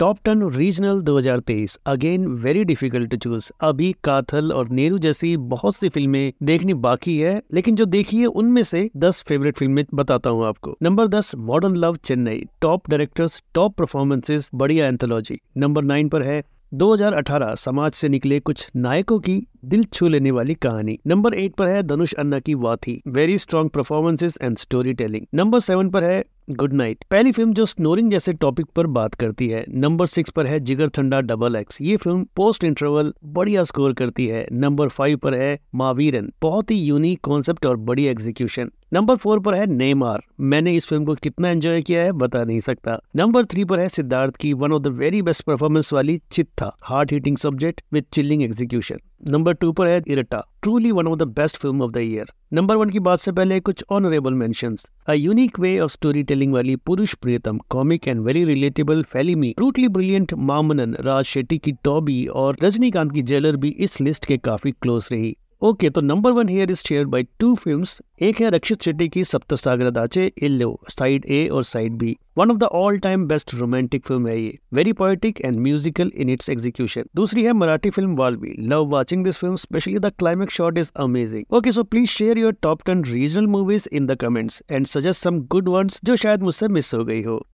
Top ten regional 2023 again very difficult to choose अभी काथल और नेहरू जैसी बहुत सी फ़िल्में देखनी बाकी है, लेकिन जो देखी है उनमें से 10 फेवरेट फ़िल्में बताता हूँ आपको। Number 10 modern love Chennai top directors top performances बढ़िया एंथोलॉजी नंबर नाइन पर है 2018 समाज से निकले कुछ नायकों की दिल छू लेने वाली कहानी। नंबर एट पर है धनुष अन्ना की Vaathi. Very strong performances and story telling number seven पर है गुड नाइट। पहली फ़िल्म जो स्नोरिंग जैसे टॉपिक पर बात करती है। नंबर सिक्स पर है जिगर ठंडा डबल एक्स ये फ़िल्म पोस्ट इंटरवल बढ़िया स्कोर करती है। नंबर फाइव पर है मावीरन बहुत ही यूनिक कॉन्सेप्ट और बड़ी एग्जीक्यूशन नंबर फोर पर है नेमार। मैंने इस फ़िल्म को कितना एंजॉय किया है बता नहीं सकता। नंबर थ्री पर है सिद्धार्थ की one of the very best performance वाली Chithha. Heart hitting subject with chilling execution number two पर है Iratta truly one of the best film of the year number one की बात से पहले कुछ honourable mention a unique way of story telling वाली Purusha Pretham comic and very relatable Falimy brutally brilliant Maamannan, Raj Shetty की Toby और रजनीकांत की jailer भी इस लिस्ट के काफ़ी क्लोज रही। ओके तो number one here is share by two films एक है रक्षित शेट्टी की सप्तसागर दाचे इल्लो साइड ए और side B one of the all time best romantic film है ये. Very poetic and musical in its execution दूसरी है Marathi film Vaalvi love watching this film specially the climax shot is amazing okay so please share your top ten regional movies in the comments and suggest some good ones जो शायद मुझसे miss हो गई हो.